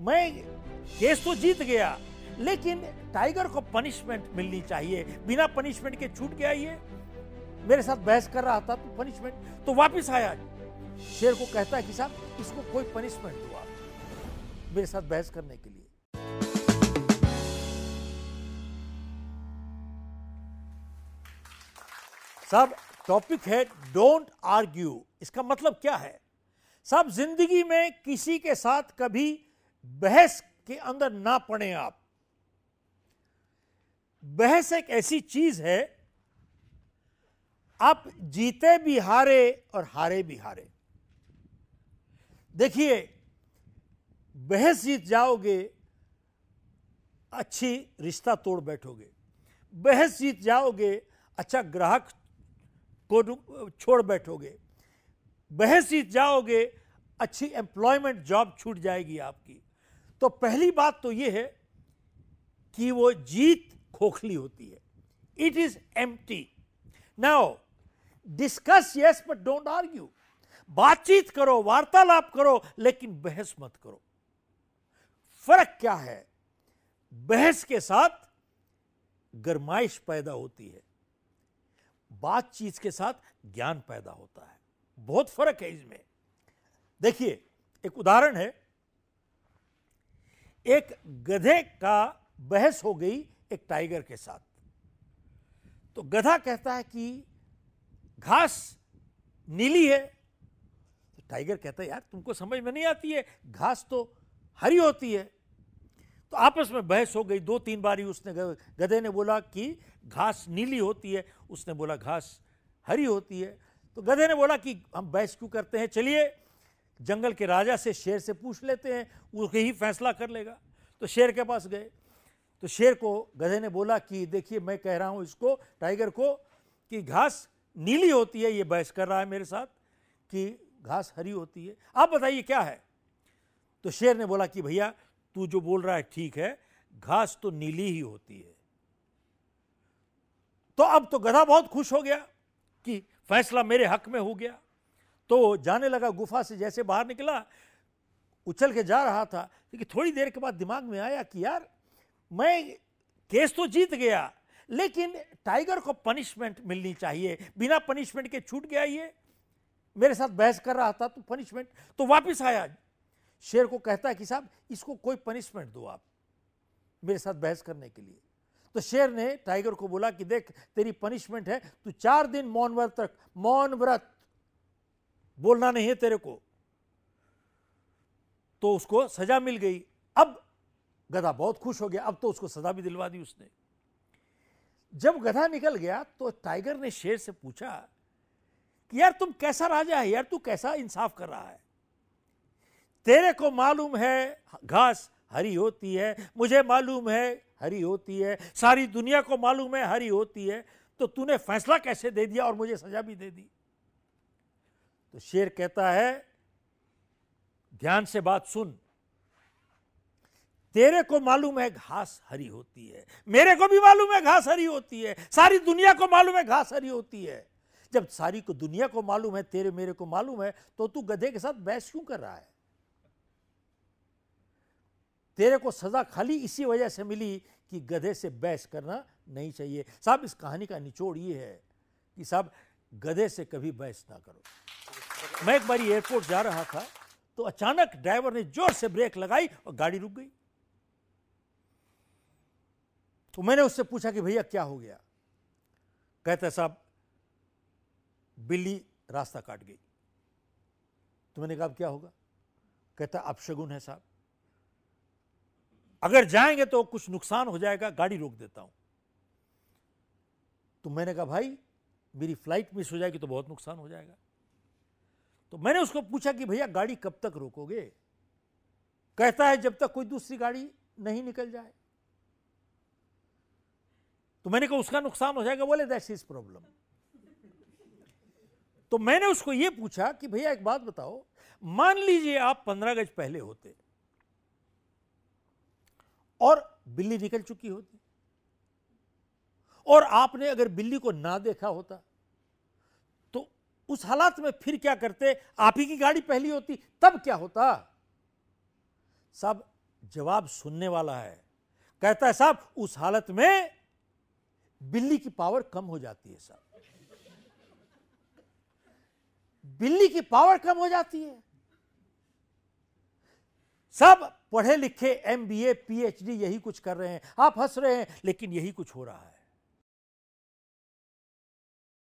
मैं केस तो जीत गया, लेकिन टाइगर को पनिशमेंट मिलनी चाहिए। बिना पनिशमेंट के छूट गया ये मेरे साथ बहस कर रहा था तो पनिशमेंट तो वापस आया। शेर को कहता है कि साहब, इसको कोई पनिशमेंट दो आप मेरे साथ बहस करने के लिए। साहब टॉपिक है डोंट आर्ग्यू इसका मतलब क्या है? साहब, ज़िंदगी में किसी के साथ कभी बहस के अंदर ना पड़े आप। बहस एक ऐसी चीज़ है, आप जीते भी हारे और हारे भी हारे। देखिए, बहस जीत जाओगे, अच्छी रिश्ता तोड़ बैठोगे। बहस जीत जाओगे अच्छा ग्राहक को छोड़ बैठोगे। बहस जीत जाओगे, अच्छी एम्प्लॉयमेंट जॉब छूट जाएगी आपकी। तो पहली बात तो यह है कि वो जीत खोखली होती है। It is empty now discuss yes but don't argue बातचीत करो, वार्तालाप करो, लेकिन बहस मत करो। फ़र्क क्या है? बहस के साथ गरमाइश पैदा होती है। बातचीत के साथ ज्ञान पैदा होता है। बहुत फ़र्क है इसमें। देखिए, एक उदाहरण है। एक गधे का बहस हो गई एक टाइगर के साथ। तो गधा कहता है कि घास नीली है। तो टाइगर कहता है, यार, तुमको समझ में नहीं आती है, घास तो हरी होती है। तो आपस में बहस हो गई। दो तीन बारी उसने गधे ने बोला कि घास नीली होती है। उसने बोला, घास हरी होती है। तो गधे ने बोला कि, हम बहस क्यों करते हैं? चलिए जंगल के राजा से शेर से पूछ लेते हैं वो ही फैसला कर लेगा। तो शेर के पास गए। तो शेर को, गधे ने बोला कि देखिए, मैं कह रहा हूँ इसको, टाइगर को, कि घास नीली होती है, ये बहस कर रहा है मेरे साथ, कि घास हरी होती है। आप बताइए क्या है? तो शेर ने बोला कि भैया, तू जो बोल रहा है ठीक है, घास तो नीली ही होती है। तो अब तो गधा बहुत खुश हो गया कि फैसला मेरे हक में हो गया। तो जाने लगा गुफा से जैसे बाहर निकला, उछल के जा रहा था। लेकिन थोड़ी देर के बाद दिमाग में आया कि यार, मैं केस तो जीत गया, लेकिन टाइगर को पनिशमेंट मिलनी चाहिए। बिना पनिशमेंट के छूट गया ये। मेरे साथ बहस कर रहा था तो पनिशमेंट तो वापस आया। शेर को कहता है कि साहब, इसको कोई पनिशमेंट दो आप, मेरे साथ बहस करने के लिए। तो शेर ने टाइगर को बोला कि देख, तेरी पनिशमेंट है, तू चार दिन मौन व्रत तक मौन व्रत। बोलना नहीं है तेरे को। तो उसको सजा मिल गई। अब गधा बहुत खुश हो गया। अब तो उसको सजा भी दिलवा दी उसने। जब गधा निकल गया तो टाइगर ने शेर से पूछा कि यार तुम कैसा राजा है? यार तू कैसा इंसाफ कर रहा है? तेरे को मालूम है, घास हरी होती है। मुझे मालूम है, हरी होती है। सारी दुनिया को मालूम है, हरी होती है। तो तूने फैसला कैसे दे दिया और मुझे सजा भी दे दी? तो शेर कहता है, ध्यान से बात सुन। तेरे को मालूम है घास हरी होती है। मेरे को भी मालूम है घास हरी होती है। सारी दुनिया को मालूम है घास हरी होती है। जब सारी को दुनिया को मालूम है, तेरे मेरे को मालूम है तो तू गधे के साथ बहस क्यों कर रहा है? तेरे को सजा खाली इसी वजह से मिली कि गधे से बहस करना नहीं चाहिए। साहब, इस कहानी का निचोड़ ये है कि साहब गधे से कभी बहस ना करो। मैं एक बार एयरपोर्ट जा रहा था तो अचानक ड्राइवर ने ज़ोर से ब्रेक लगाई और गाड़ी रुक गई। तो मैंने उससे पूछा कि भैया क्या हो गया? कहते साहब, बिल्ली रास्ता काट गई। तो मैंने कहा क्या होगा? कहता अपशगुन है साहब। अगर जाएँगे तो कुछ नुकसान हो जाएगा, गाड़ी रोक देता हूँ। तो मैंने कहा, भाई मेरी फ़्लाइट मिस हो जाएगी तो बहुत नुकसान हो जाएगा। तो मैंने उसको पूछा कि भैया, गाड़ी कब तक रोकोगे? कहता है, जब तक कोई दूसरी गाड़ी नहीं निकल जाए। तो मैंने कहा, उसका नुकसान हो जाएगा? बोले दैट्स इज़ प्रॉब्लम तो मैंने उसको यह पूछा कि भैया, एक बात बताओ, मान लीजिए आप पंद्रह गज पहले होते और बिल्ली निकल चुकी होती। और आपने अगर बिल्ली को ना देखा होता तो उस हालात में फिर क्या करते? आप ही की गाड़ी पहली होती, तब क्या होता? सब जवाब सुनने वाला है। कहता है, साहब, उस हालत में बिल्ली की पावर कम हो जाती है, साहब। बिल्ली की पावर कम हो जाती है। सब पढ़े लिखे M B A P H D यही कुछ कर रहे हैं। आप हंस रहे हैं, लेकिन यही कुछ हो रहा है।